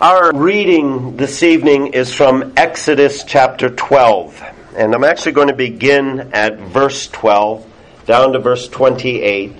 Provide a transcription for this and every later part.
Our reading this evening is from Exodus chapter 12. And I'm actually going to begin at verse 12 down to verse 28.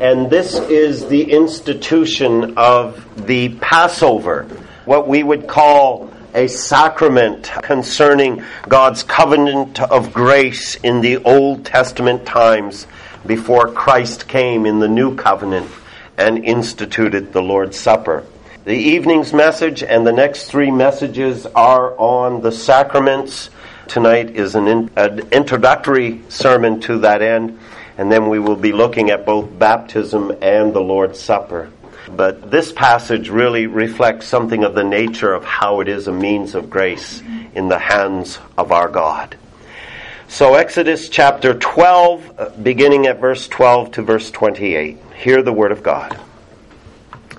And this is the institution of the Passover, what we would call a sacrament concerning God's covenant of grace in the Old Testament times before Christ came in the New Covenant and instituted the Lord's Supper. The evening's message and the next three messages are on the sacraments. Tonight is an, in, an introductory sermon to that end, and then we will be looking at both baptism and the Lord's Supper. But this passage really reflects something of the nature of how it is a means of grace in the hands of our God. So, Exodus chapter 12, uh, beginning at verse 12 to verse 28. Hear the word of God.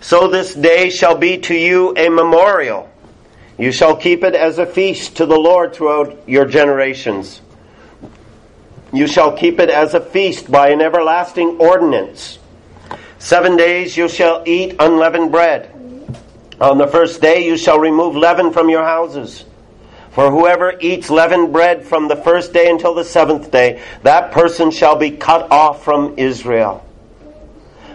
So this day shall be to you a memorial. You shall keep it as a feast to the Lord throughout your generations. You shall keep it as a feast by an everlasting ordinance. Seven days you shall eat unleavened bread. On the first day you shall remove leaven from your houses. For whoever eats leavened bread from the first day until the seventh day, that person shall be cut off from Israel.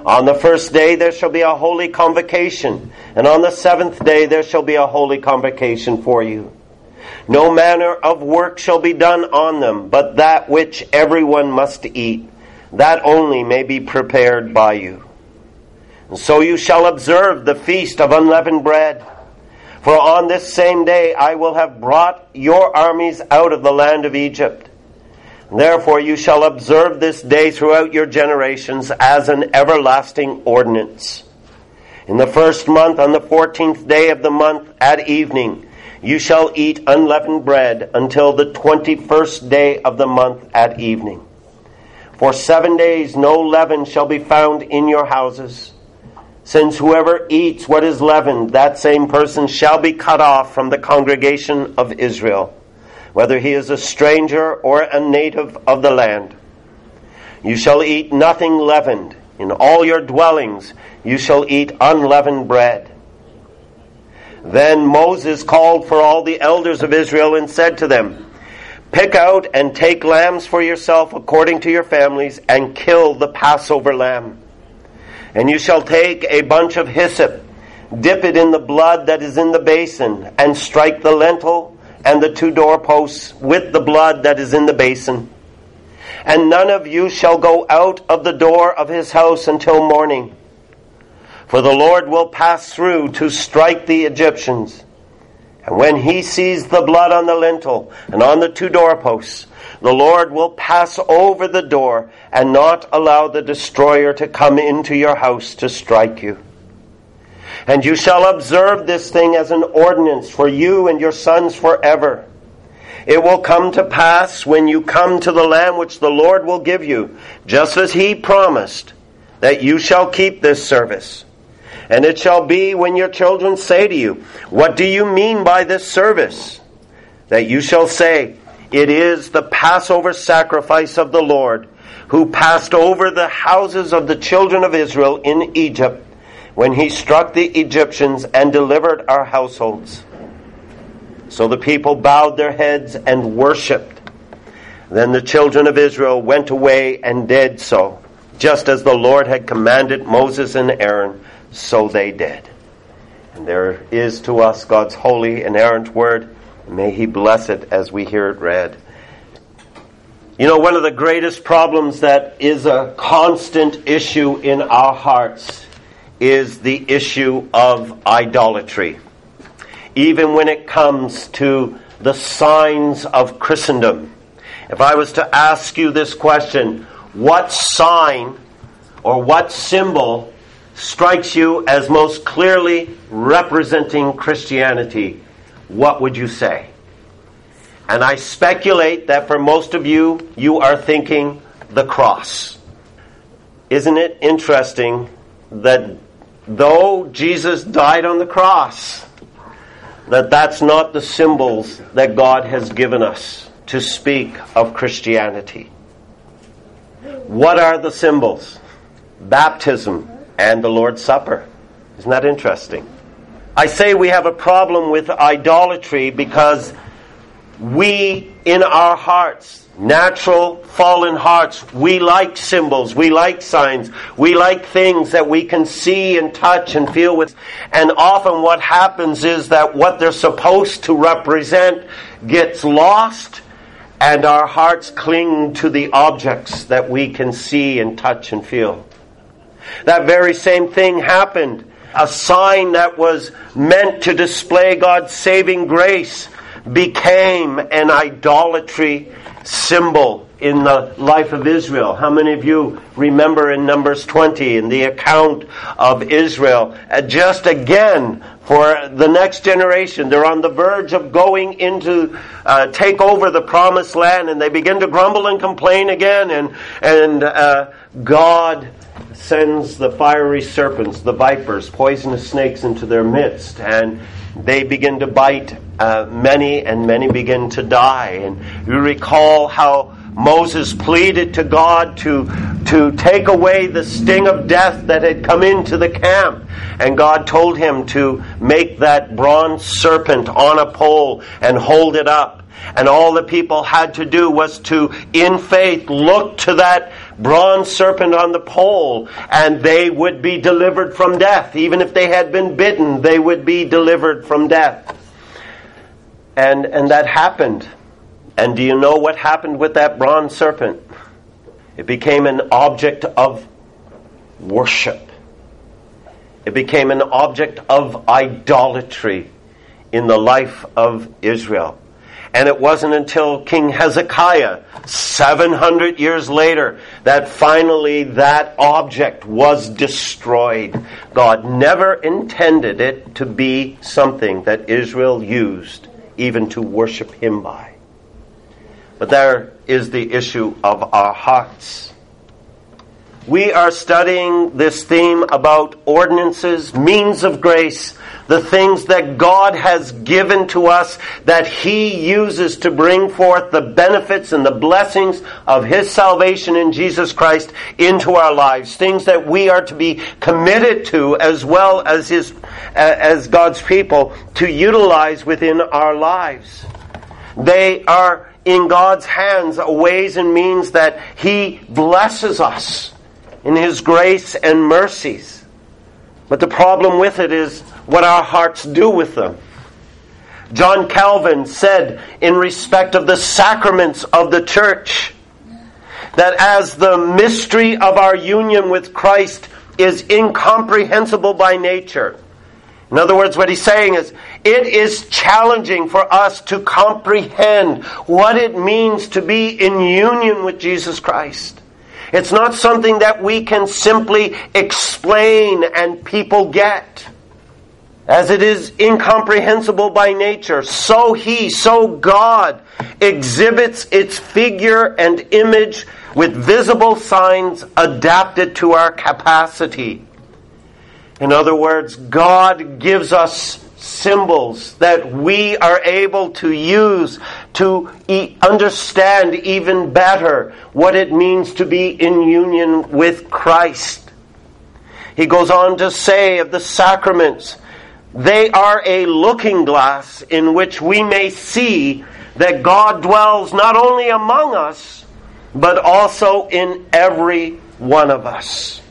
On the first day there shall be a holy convocation, and on the seventh day there shall be a holy convocation for you. No manner of work shall be done on them, but that which everyone must eat, that only may be prepared by you. And so you shall observe the feast of unleavened bread. For on this same day I will have brought your armies out of the land of Egypt. Therefore, you shall observe this day throughout your generations as an everlasting ordinance. In the first month, on the fourteenth day of the month at evening, you shall eat unleavened bread until the twenty first day of the month at evening. For seven days no leaven shall be found in your houses. Since whoever eats what is leavened, that same person shall be cut off from the congregation of Israel whether he is a stranger or a native of the land. You shall eat nothing leavened. In all your dwellings you shall eat unleavened bread. Then Moses called for all the elders of Israel and said to them, Pick out and take lambs for yourself according to your families, and kill the Passover lamb. And you shall take a bunch of hyssop, dip it in the blood that is in the basin, and strike the lintel and the two doorposts with the blood that is in the basin. And none of you shall go out of the door of his house until morning. For the Lord will pass through to strike the Egyptians. And when he sees the blood on the lintel and on the two doorposts, the Lord will pass over the door and not allow the destroyer to come into your house to strike you. And you shall observe this thing as an ordinance for you and your sons forever. It will come to pass when you come to the land which the Lord will give you, just as he promised, that you shall keep this service. And it shall be when your children say to you, What do you mean by this service? That you shall say, It is the Passover sacrifice of the Lord, who passed over the houses of the children of Israel in Egypt when he struck the Egyptians and delivered our households. So the people bowed their heads and worshipped. Then the children of Israel went away and did so. Just as the Lord had commanded Moses and Aaron, so they did. And there is to us God's holy, inerrant word. May He bless it as we hear it read. You know, one of the greatest problems that is a constant issue in our hearts is the issue of idolatry. Even when it comes to the signs of Christendom. If I was to ask you this question, what sign or what symbol strikes you as most clearly representing Christianity? what would you say? And I speculate that for most of you, you are thinking the cross. Isn't it interesting that though Jesus died on the cross, that that's not the symbols that God has given us to speak of Christianity. What are the symbols? Baptism and the Lord's Supper. Isn't that interesting? I say we have a problem with idolatry because we, in our hearts, natural fallen hearts, we like symbols, we like signs, we like things that we can see and touch and feel with. And often what happens is that what they're supposed to represent gets lost and our hearts cling to the objects that we can see and touch and feel. That very same thing happened. A sign that was meant to display God's saving grace became an idolatry symbol in the life of Israel. How many of you remember in Numbers 20 in the account of Israel? Uh, just again, for the next generation, they're on the verge of going into, uh, take over the promised land and they begin to grumble and complain again and, and, uh, God sends the fiery serpents, the vipers, poisonous snakes into their midst and they begin to bite uh, many, and many begin to die. And you recall how Moses pleaded to God to, to take away the sting of death that had come into the camp. And God told him to make that bronze serpent on a pole and hold it up. And all the people had to do was to, in faith, look to that bronze serpent on the pole, and they would be delivered from death. Even if they had been bitten, they would be delivered from death. And, and that happened. And do you know what happened with that bronze serpent? It became an object of worship. It became an object of idolatry in the life of Israel. And it wasn't until King Hezekiah, 700 years later, that finally that object was destroyed. God never intended it to be something that Israel used even to worship Him by. But there is the issue of our hearts. We are studying this theme about ordinances, means of grace, the things that God has given to us that He uses to bring forth the benefits and the blessings of His salvation in Jesus Christ into our lives. Things that we are to be committed to as well as His, as God's people to utilize within our lives. They are in God's hands ways and means that He blesses us in His grace and mercies. But the problem with it is what our hearts do with them. John Calvin said in respect of the sacraments of the church that as the mystery of our union with Christ is incomprehensible by nature. In other words, what he's saying is, it is challenging for us to comprehend what it means to be in union with Jesus Christ. It's not something that we can simply explain and people get. As it is incomprehensible by nature, so He, so God, exhibits its figure and image with visible signs adapted to our capacity. In other words, God gives us symbols that we are able to use to e- understand even better what it means to be in union with Christ. He goes on to say of the sacraments they are a looking glass in which we may see that God dwells not only among us, but also in every one of us.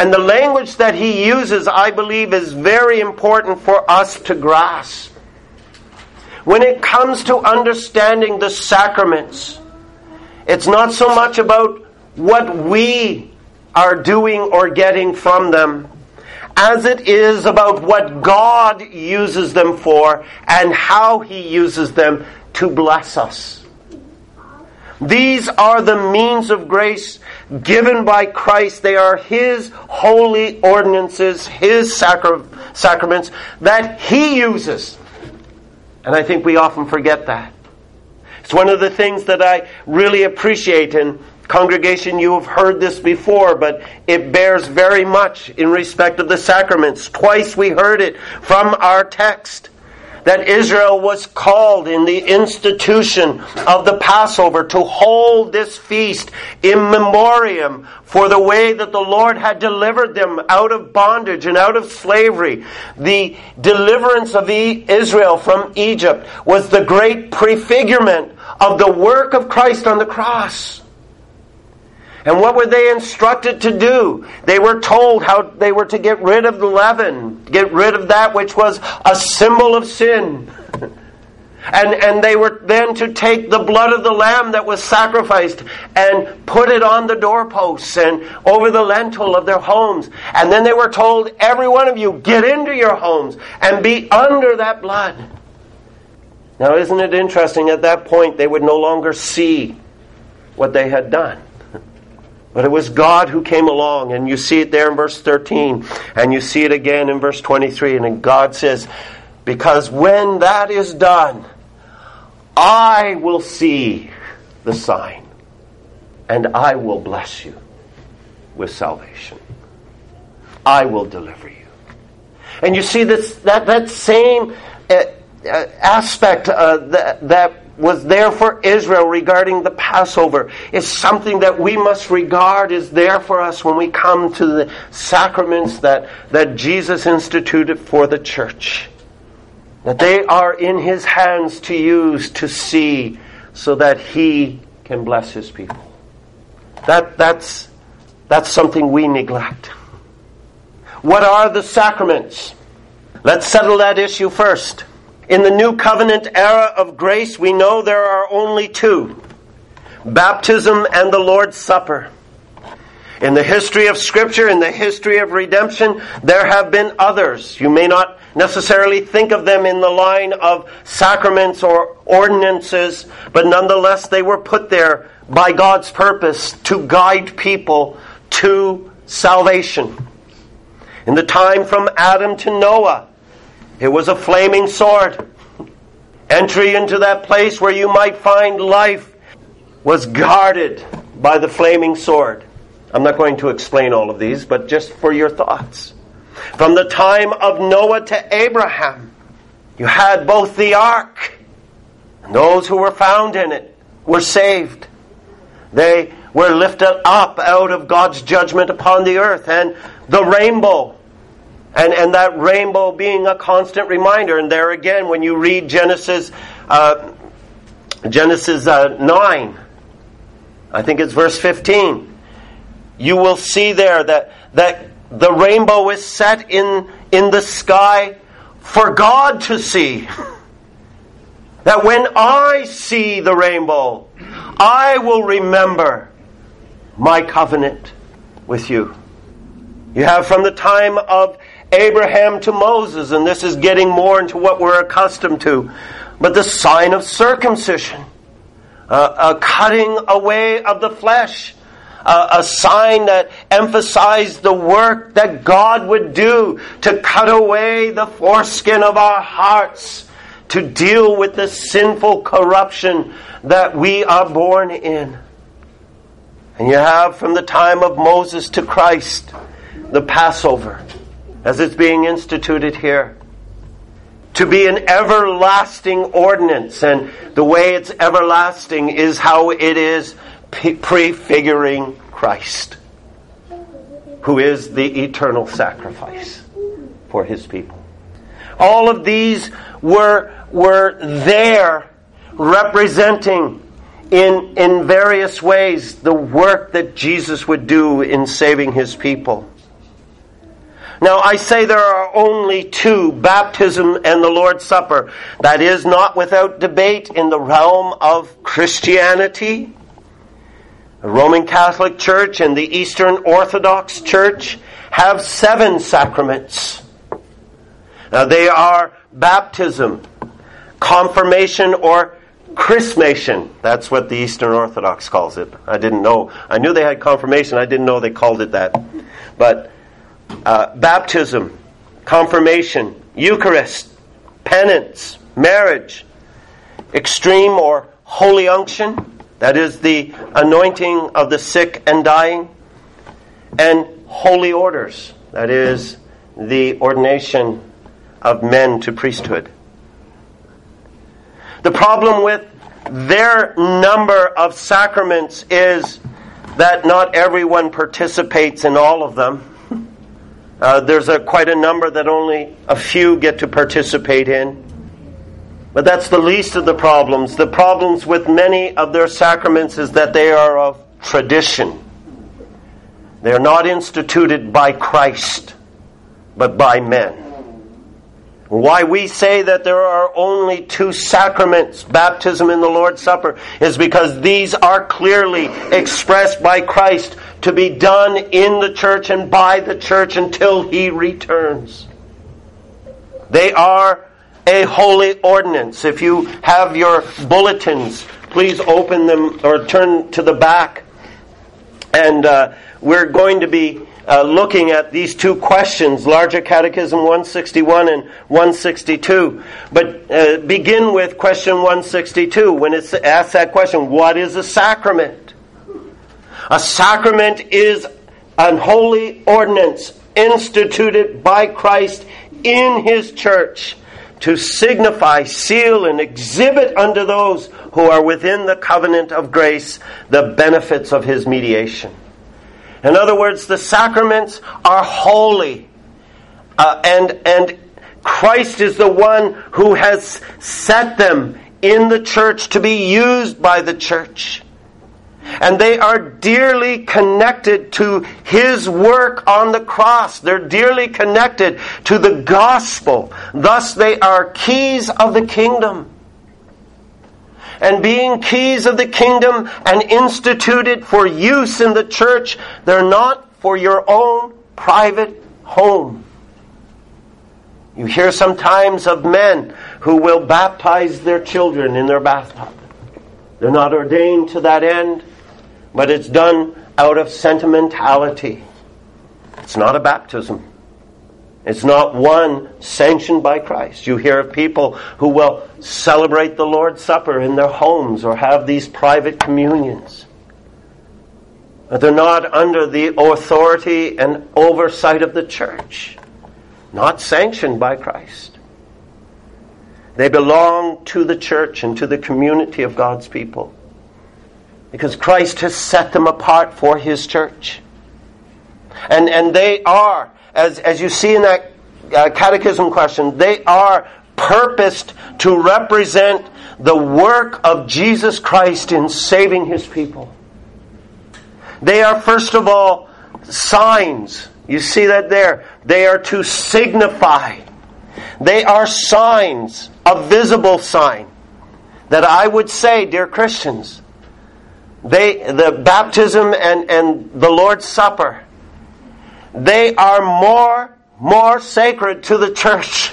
And the language that he uses, I believe, is very important for us to grasp. When it comes to understanding the sacraments, it's not so much about what we are doing or getting from them, as it is about what God uses them for and how He uses them to bless us. These are the means of grace given by Christ. They are His holy ordinances, His sacra- sacraments that He uses And I think we often forget that. It's one of the things that I really appreciate. And congregation, you have heard this before, but it bears very much in respect of the sacraments. Twice we heard it from our text that Israel was called in the institution of the Passover to hold this feast in memoriam for the way that the Lord had delivered them out of bondage and out of slavery. The deliverance of Israel from Egypt was the great prefigurement of the work of Christ on the cross. And what were they instructed to do? They were told how they were to get rid of the leaven, get rid of that which was a symbol of sin. and, and they were then to take the blood of the lamb that was sacrificed and put it on the doorposts and over the lintel of their homes. And then they were told, every one of you, get into your homes and be under that blood. Now, isn't it interesting? At that point, they would no longer see what they had done. But it was God who came along, and you see it there in verse 13, and you see it again in verse 23. And God says, Because when that is done, I will see the sign, and I will bless you with salvation. I will deliver you. And you see this that, that same uh, uh, aspect uh, that, that was there for Israel regarding the Passover is something that we must regard is there for us when we come to the sacraments that, that Jesus instituted for the church. That they are in his hands to use to see so that he can bless his people. That, that's, that's something we neglect. What are the sacraments? Let's settle that issue first. In the new covenant era of grace, we know there are only two baptism and the Lord's Supper. In the history of Scripture, in the history of redemption, there have been others. You may not necessarily think of them in the line of sacraments or ordinances, but nonetheless they were put there by God's purpose to guide people to salvation. In the time from Adam to Noah, it was a flaming sword. Entry into that place where you might find life was guarded by the flaming sword. I'm not going to explain all of these, but just for your thoughts. From the time of Noah to Abraham, you had both the ark, and those who were found in it were saved. They were lifted up out of God's judgment upon the earth, and the rainbow and, and that rainbow being a constant reminder. And there again, when you read Genesis, uh, Genesis uh, 9, I think it's verse 15, you will see there that, that the rainbow is set in, in the sky for God to see. that when I see the rainbow, I will remember my covenant with you. You have from the time of Abraham to Moses, and this is getting more into what we're accustomed to. But the sign of circumcision, uh, a cutting away of the flesh, uh, a sign that emphasized the work that God would do to cut away the foreskin of our hearts, to deal with the sinful corruption that we are born in. And you have from the time of Moses to Christ the Passover as it's being instituted here. To be an everlasting ordinance, and the way it's everlasting is how it is prefiguring Christ, who is the eternal sacrifice for his people. All of these were, were there representing in, in various ways the work that Jesus would do in saving his people. Now, I say there are only two baptism and the Lord's Supper. That is not without debate in the realm of Christianity. The Roman Catholic Church and the Eastern Orthodox Church have seven sacraments. Now, they are baptism, confirmation, or chrismation. That's what the Eastern Orthodox calls it. I didn't know. I knew they had confirmation. I didn't know they called it that. But uh, baptism, confirmation, Eucharist, penance, marriage, extreme or holy unction, that is the anointing of the sick and dying, and holy orders, that is the ordination of men to priesthood. The problem with their number of sacraments is that not everyone participates in all of them. Uh, there's a, quite a number that only a few get to participate in. But that's the least of the problems. The problems with many of their sacraments is that they are of tradition. They are not instituted by Christ, but by men. Why we say that there are only two sacraments, baptism and the Lord's Supper, is because these are clearly expressed by Christ to be done in the church and by the church until He returns. They are a holy ordinance. If you have your bulletins, please open them or turn to the back. And uh, we're going to be uh, looking at these two questions, Larger Catechism 161 and 162. But uh, begin with question 162 when it asks that question what is a sacrament? A sacrament is an holy ordinance instituted by Christ in His church to signify, seal, and exhibit unto those who are within the covenant of grace the benefits of His mediation. In other words, the sacraments are holy. Uh, and, and Christ is the one who has set them in the church to be used by the church. And they are dearly connected to His work on the cross. They're dearly connected to the gospel. Thus, they are keys of the kingdom and being keys of the kingdom and instituted for use in the church, they're not for your own private home. You hear sometimes of men who will baptize their children in their bathtub. They're not ordained to that end, but it's done out of sentimentality. It's not a baptism. It's not one sanctioned by Christ. You hear of people who will celebrate the Lord's Supper in their homes or have these private communions. But they're not under the authority and oversight of the church, not sanctioned by Christ. They belong to the church and to the community of God's people because Christ has set them apart for His church. And, and they are as, as you see in that uh, catechism question, they are purposed to represent the work of Jesus Christ in saving his people. They are, first of all, signs. You see that there. They are to signify. They are signs, a visible sign. That I would say, dear Christians, they, the baptism and, and the Lord's Supper they are more, more sacred to the church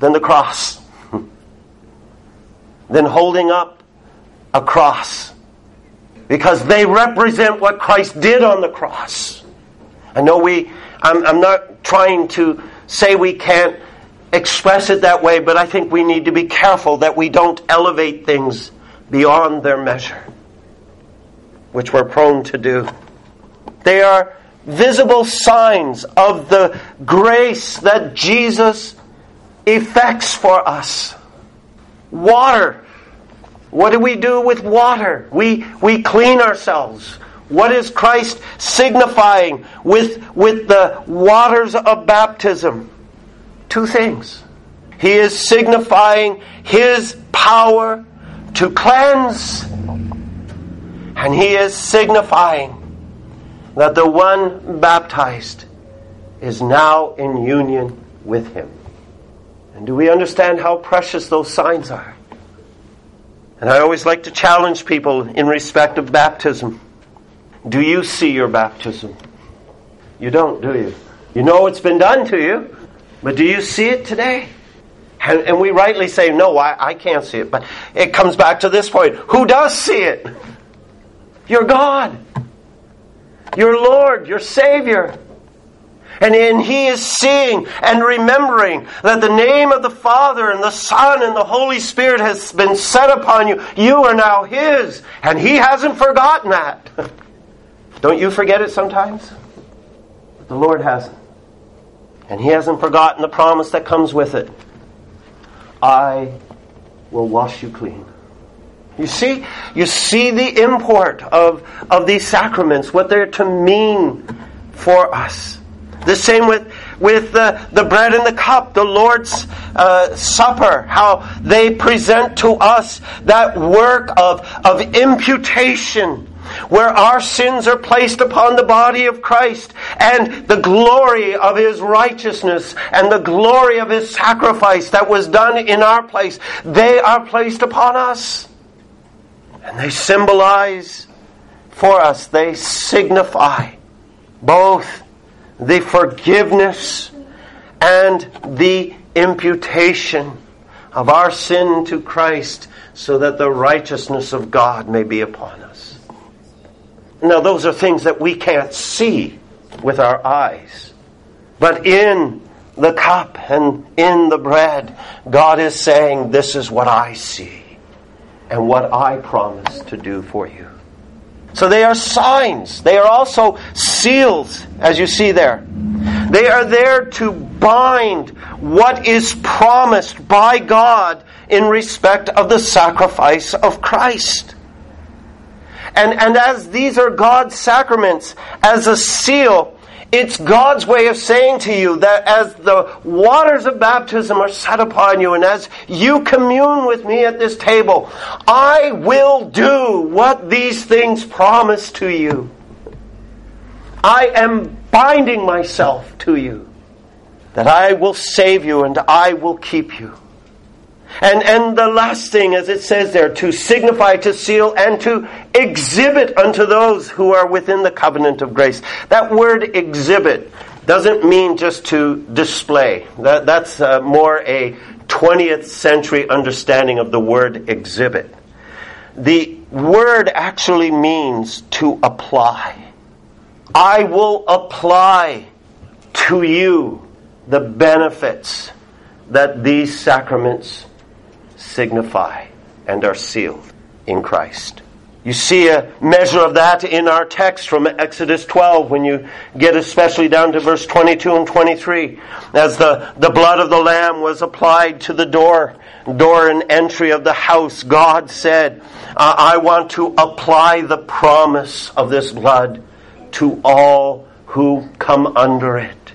than the cross. than holding up a cross. Because they represent what Christ did on the cross. I know we, I'm, I'm not trying to say we can't express it that way, but I think we need to be careful that we don't elevate things beyond their measure, which we're prone to do. They are visible signs of the grace that Jesus effects for us. Water. What do we do with water? We, we clean ourselves. What is Christ signifying with, with the waters of baptism? Two things. He is signifying His power to cleanse, and He is signifying that the one baptized is now in union with him. And do we understand how precious those signs are? And I always like to challenge people in respect of baptism. Do you see your baptism? You don't, do you? You know it's been done to you, but do you see it today? And, and we rightly say, no, I, I can't see it. But it comes back to this point who does see it? Your God your Lord, your Savior. And in he is seeing and remembering that the name of the Father and the Son and the Holy Spirit has been set upon you. You are now his. And he hasn't forgotten that. Don't you forget it sometimes? But The Lord hasn't. And he hasn't forgotten the promise that comes with it. I will wash you clean. You see, you see the import of, of these sacraments, what they're to mean for us. The same with, with the, the bread and the cup, the Lord's uh, Supper, how they present to us that work of, of imputation, where our sins are placed upon the body of Christ, and the glory of His righteousness and the glory of His sacrifice that was done in our place, they are placed upon us. And they symbolize for us, they signify both the forgiveness and the imputation of our sin to Christ so that the righteousness of God may be upon us. Now, those are things that we can't see with our eyes. But in the cup and in the bread, God is saying, This is what I see and what I promise to do for you. So they are signs. They are also seals, as you see there. They are there to bind what is promised by God in respect of the sacrifice of Christ. And, and as these are God's sacraments, as a seal, it's God's way of saying to you that as the waters of baptism are set upon you and as you commune with me at this table, I will do what these things promise to you. I am binding myself to you that I will save you and I will keep you. And, and the last thing, as it says there, to signify, to seal, and to exhibit unto those who are within the covenant of grace. That word exhibit doesn't mean just to display. That, that's uh, more a 20th century understanding of the word exhibit. The word actually means to apply. I will apply to you the benefits that these sacraments signify and are sealed in Christ. You see a measure of that in our text from Exodus 12 when you get especially down to verse 22 and 23. As the, the blood of the Lamb was applied to the door, door and entry of the house, God said, I want to apply the promise of this blood to all who come under it.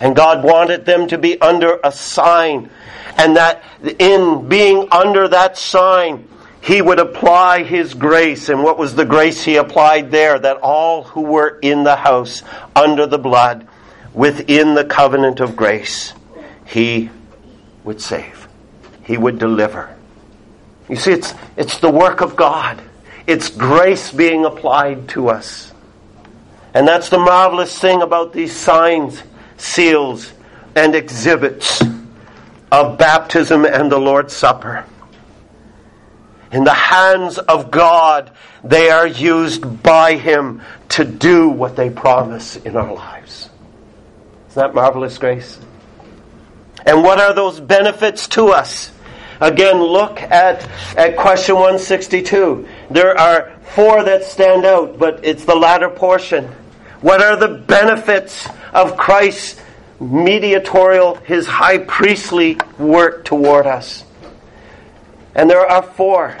And God wanted them to be under a sign and that in being under that sign, he would apply his grace. And what was the grace he applied there? That all who were in the house under the blood, within the covenant of grace, he would save. He would deliver. You see, it's, it's the work of God. It's grace being applied to us. And that's the marvelous thing about these signs, seals, and exhibits of baptism and the Lord's Supper. In the hands of God, they are used by Him to do what they promise in our lives. Isn't that marvelous grace? And what are those benefits to us? Again, look at, at question 162. There are four that stand out, but it's the latter portion. What are the benefits of Christ's mediatorial, his high priestly work toward us. And there are four.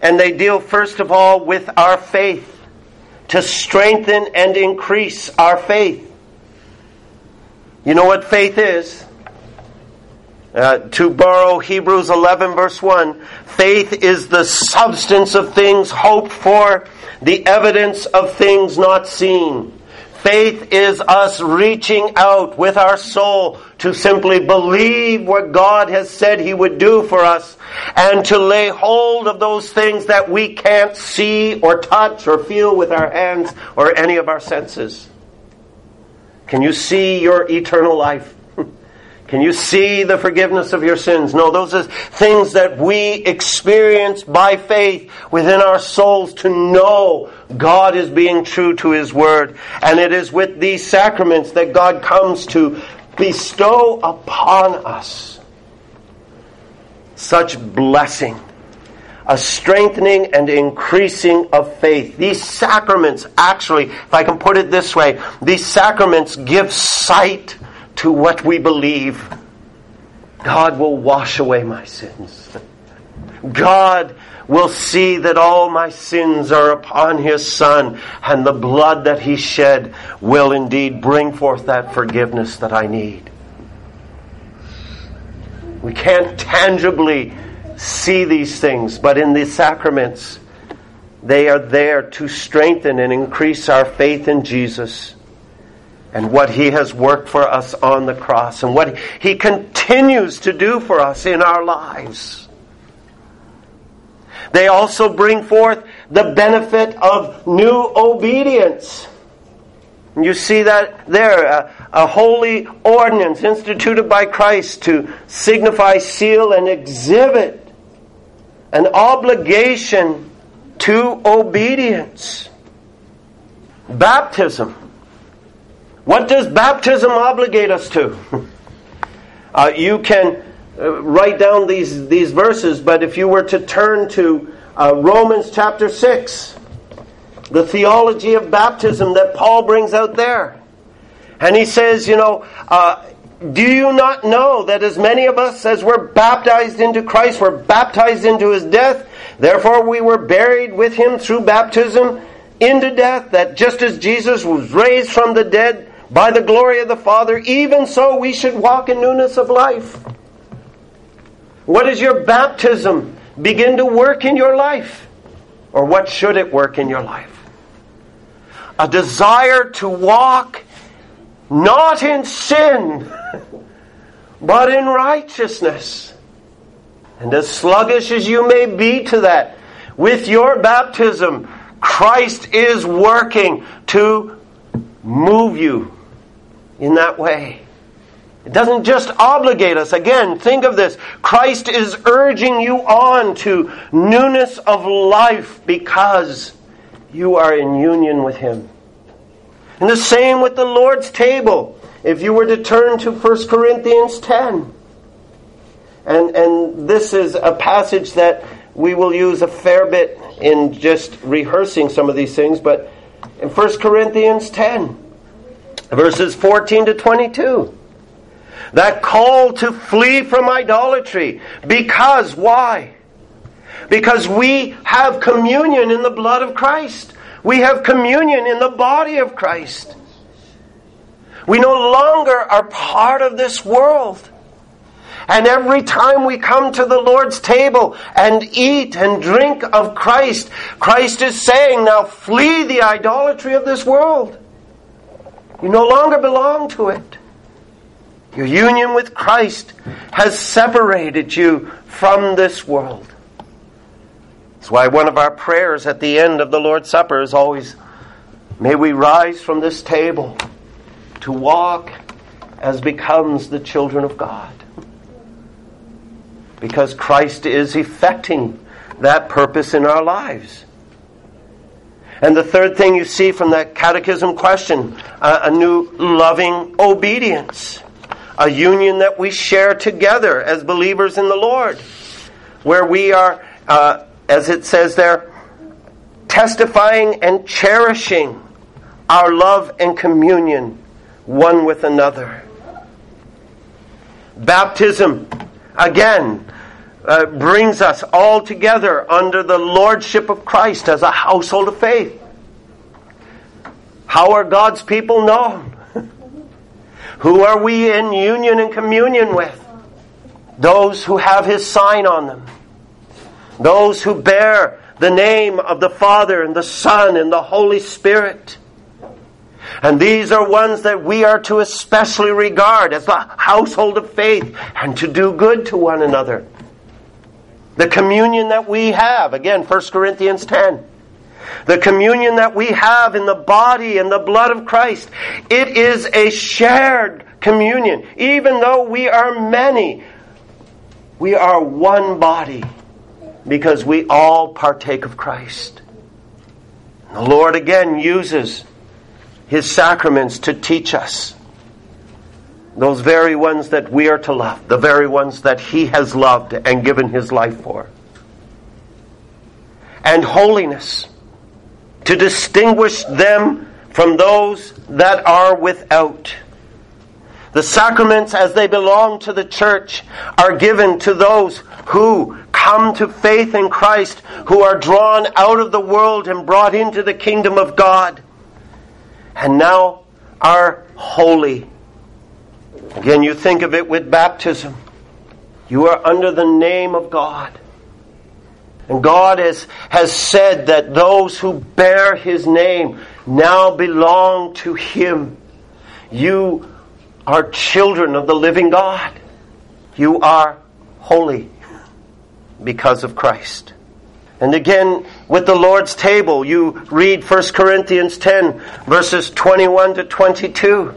And they deal, first of all, with our faith, to strengthen and increase our faith. You know what faith is? Uh, to borrow Hebrews 11, verse 1, faith is the substance of things hoped for, the evidence of things not seen. Faith is us reaching out with our soul to simply believe what God has said He would do for us and to lay hold of those things that we can't see or touch or feel with our hands or any of our senses. Can you see your eternal life? Can you see the forgiveness of your sins? No, those are things that we experience by faith within our souls to know God is being true to His Word. And it is with these sacraments that God comes to bestow upon us such blessing, a strengthening and increasing of faith. These sacraments, actually, if I can put it this way, these sacraments give sight to what we believe. God will wash away my sins. God will see that all my sins are upon His Son, and the blood that He shed will indeed bring forth that forgiveness that I need. We can't tangibly see these things, but in the sacraments, they are there to strengthen and increase our faith in Jesus and what He has worked for us on the cross and what He continues to do for us in our lives. They also bring forth the benefit of new obedience. You see that there, a, a, holy ordinance instituted by Christ to signify, seal, and exhibit an obligation to obedience. Baptism what does baptism obligate us to? uh, you can uh, write down these, these verses, but if you were to turn to uh, Romans chapter 6, the theology of baptism that Paul brings out there. And he says, you know, uh, do you not know that as many of us as were baptized into Christ were baptized into his death? Therefore we were buried with him through baptism into death, that just as Jesus was raised from the dead by the glory of the Father, even so we should walk in newness of life. What does your baptism begin to work in your life? Or what should it work in your life? A desire to walk not in sin, but in righteousness. And as sluggish as you may be to that, with your baptism, Christ is working to move you in that way. It doesn't just obligate us. Again, think of this. Christ is urging you on to newness of life because you are in union with Him. And the same with the Lord's table. If you were to turn to 1 Corinthians 10, and, and this is a passage that we will use a fair bit in just rehearsing some of these things, but in 1 Corinthians 10, verses 14 to 22. That call to flee from idolatry. Because, why? Because we have communion in the blood of Christ. We have communion in the body of Christ. We no longer are part of this world. And every time we come to the Lord's table and eat and drink of Christ, Christ is saying, now flee the idolatry of this world. You no longer belong to it. Your union with Christ has separated you from this world. That's why one of our prayers at the end of the Lord's Supper is always, May we rise from this table to walk as becomes the children of God. Because Christ is effecting that purpose in our lives. And the third thing you see from that catechism question uh, a new loving obedience, a union that we share together as believers in the Lord, where we are, uh, as it says there, testifying and cherishing our love and communion one with another. Baptism, again, uh, brings us all together under the lordship of Christ as a household of faith. How are God's people known? who are we in union and communion with? Those who have His sign on them. Those who bear the name of the Father and the Son and the Holy Spirit. And these are ones that we are to especially regard as the household of faith and to do good to one another. The communion that we have, again, 1 Corinthians 10. The communion that we have in the body and the blood of Christ, it is a shared communion. Even though we are many, we are one body because we all partake of Christ. The Lord again uses His sacraments to teach us those very ones that we are to love, the very ones that He has loved and given His life for. And holiness, to distinguish them from those that are without. The sacraments, as they belong to the church, are given to those who come to faith in Christ, who are drawn out of the world and brought into the kingdom of God, and now are holy. Again, you think of it with baptism. You are under the name of God. And God has, has said that those who bear His name now belong to Him. You are children of the living God. You are holy because of Christ. And again, with the Lord's table, you read 1 Corinthians 10, verses 21 to 22.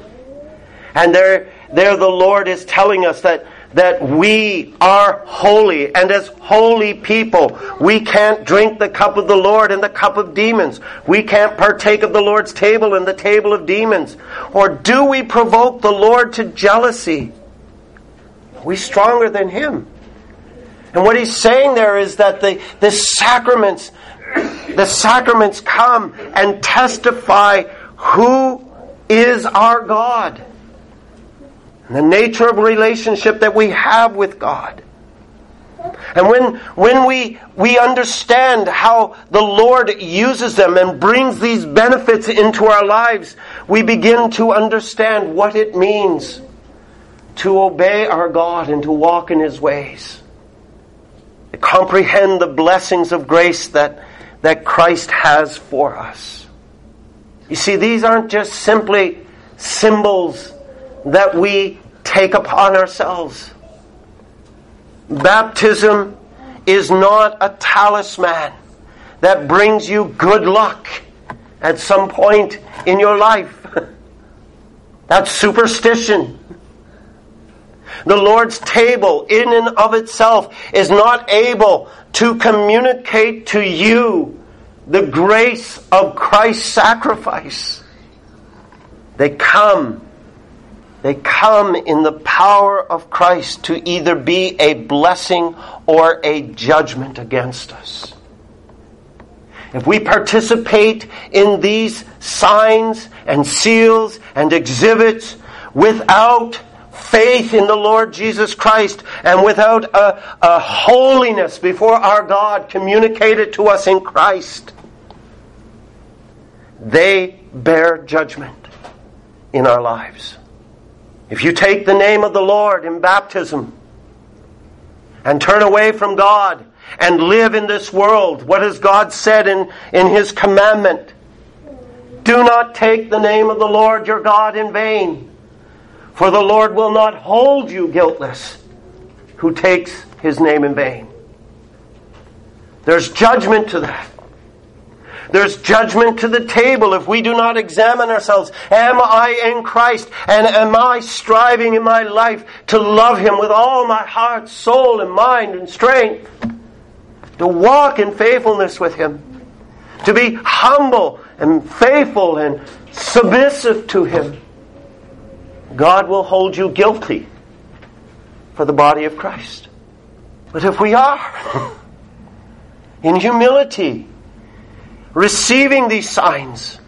And there, there the Lord is telling us that that we are holy, and as holy people, we can't drink the cup of the Lord and the cup of demons. We can't partake of the Lord's table and the table of demons. Or do we provoke the Lord to jealousy? Are we stronger than Him? And what he's saying there is that the, the sacraments, the sacraments come and testify who is our God the nature of relationship that we have with God. And when, when we, we understand how the Lord uses them and brings these benefits into our lives, we begin to understand what it means to obey our God and to walk in His ways. To comprehend the blessings of grace that, that Christ has for us. You see, these aren't just simply symbols that we take upon ourselves. Baptism is not a talisman that brings you good luck at some point in your life. That's superstition. The Lord's table, in and of itself, is not able to communicate to you the grace of Christ's sacrifice. They come they come in the power of Christ to either be a blessing or a judgment against us. If we participate in these signs and seals and exhibits without faith in the Lord Jesus Christ and without a, a, holiness before our God communicated to us in Christ, they bear judgment in our lives. If you take the name of the Lord in baptism and turn away from God and live in this world, what has God said in, in His commandment? Do not take the name of the Lord your God in vain, for the Lord will not hold you guiltless who takes His name in vain. There's judgment to that. There's judgment to the table if we do not examine ourselves. Am I in Christ? And am I striving in my life to love Him with all my heart, soul, and mind and strength? To walk in faithfulness with Him. To be humble and faithful and submissive to Him. God will hold you guilty for the body of Christ. But if we are, in humility, receiving these signs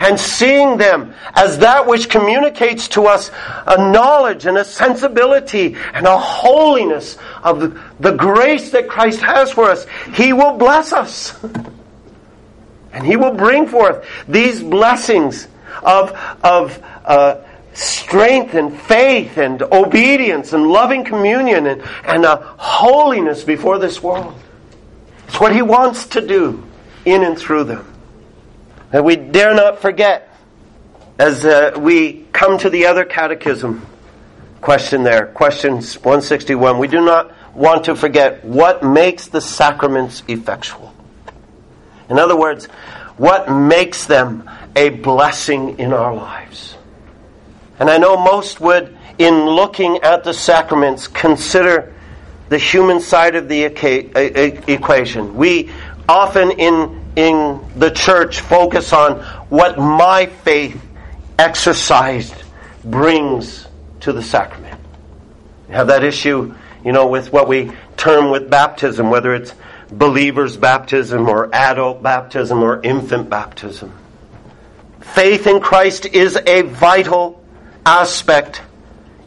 and seeing them as that which communicates to us a knowledge and a sensibility and a holiness of the, grace that Christ has for us, He will bless us. and He will bring forth these blessings of, of uh, strength and faith and obedience and loving communion and, and a holiness before this world. It's what He wants to do in and through them. That we dare not forget as uh, we come to the other catechism question there, questions 161. We do not want to forget what makes the sacraments effectual. In other words, what makes them a blessing in our lives. And I know most would, in looking at the sacraments, consider the human side of the equation. We often in, in the church focus on what my faith exercised brings to the sacrament. We have that issue, you know, with what we term with baptism, whether it's believer's baptism or adult baptism or infant baptism. Faith in Christ is a vital aspect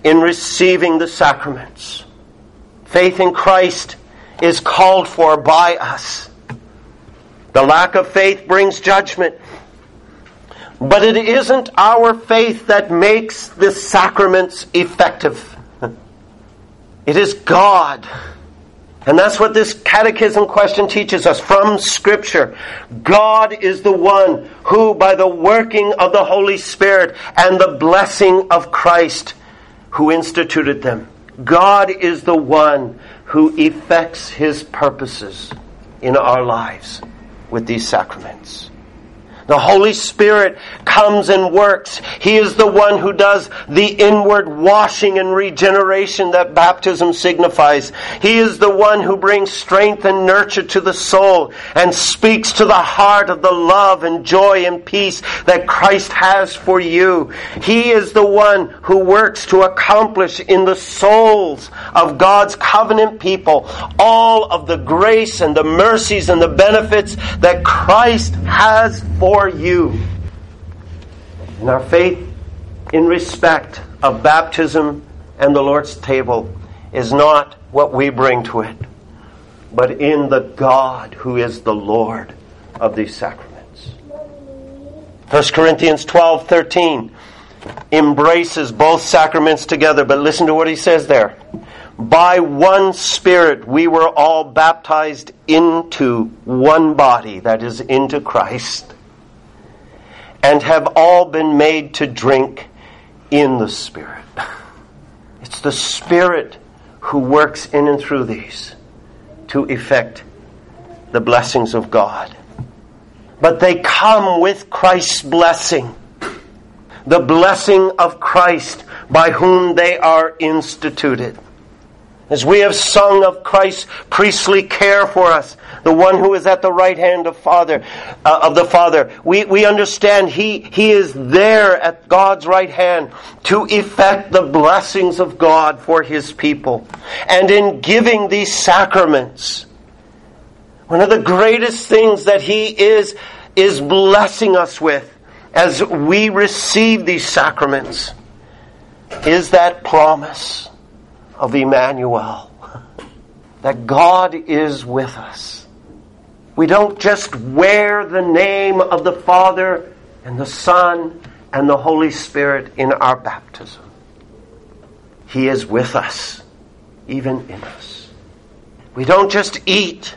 in receiving the sacraments. Faith in Christ is called for by us. The lack of faith brings judgment. But it isn't our faith that makes the sacraments effective. It is God. And that's what this catechism question teaches us from Scripture. God is the one who, by the working of the Holy Spirit and the blessing of Christ, who instituted them, God is the one who effects his purposes in our lives with these sacraments. The Holy Spirit comes and works. He is the one who does the inward washing and regeneration that baptism signifies. He is the one who brings strength and nurture to the soul and speaks to the heart of the love and joy and peace that Christ has for you. He is the one who works to accomplish in the souls of God's covenant people all of the grace and the mercies and the benefits that Christ has for for you. And our faith in respect of baptism and the Lord's table is not what we bring to it, but in the God who is the Lord of these sacraments. 1 Corinthians 12 13 embraces both sacraments together, but listen to what he says there. By one Spirit we were all baptized into one body, that is, into Christ and have all been made to drink in the Spirit. It's the Spirit who works in and through these to effect the blessings of God. But they come with Christ's blessing, the blessing of Christ by whom they are instituted. As we have sung of Christ's priestly care for us, the one who is at the right hand of Father, uh, of the Father, we, we understand he, he is there at God's right hand to effect the blessings of God for his people. And in giving these sacraments, one of the greatest things that he is, is blessing us with as we receive these sacraments is that promise of Emmanuel. That God is with us. We don't just wear the name of the Father and the Son and the Holy Spirit in our baptism. He is with us, even in us. We don't just eat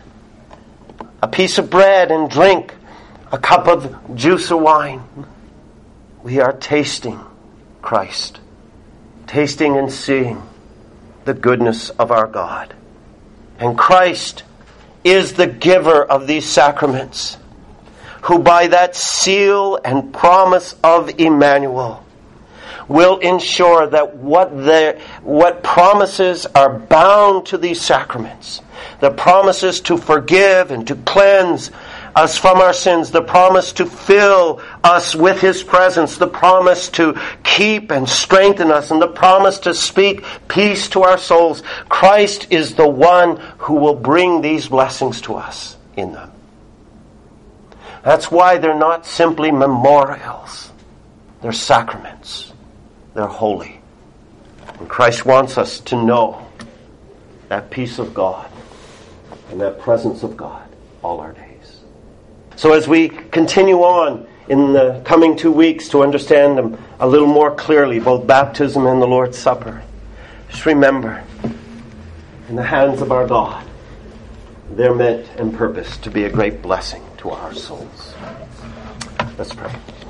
a piece of bread and drink a cup of juice or wine. We are tasting Christ, tasting and seeing the goodness of our God. And Christ is the giver of these sacraments, who by that seal and promise of Emmanuel will ensure that what, the, what promises are bound to these sacraments, the promises to forgive and to cleanse us from our sins, the promise to fill us with His presence, the promise to keep and strengthen us, and the promise to speak peace to our souls. Christ is the one who will bring these blessings to us in them. That's why they're not simply memorials. They're sacraments. They're holy. And Christ wants us to know that peace of God and that presence of God all our days. So as we continue on in the coming two weeks to understand them a little more clearly, both baptism and the Lord's Supper, just remember, in the hands of our God, they're meant and purposed to be a great blessing to our souls. Let's pray.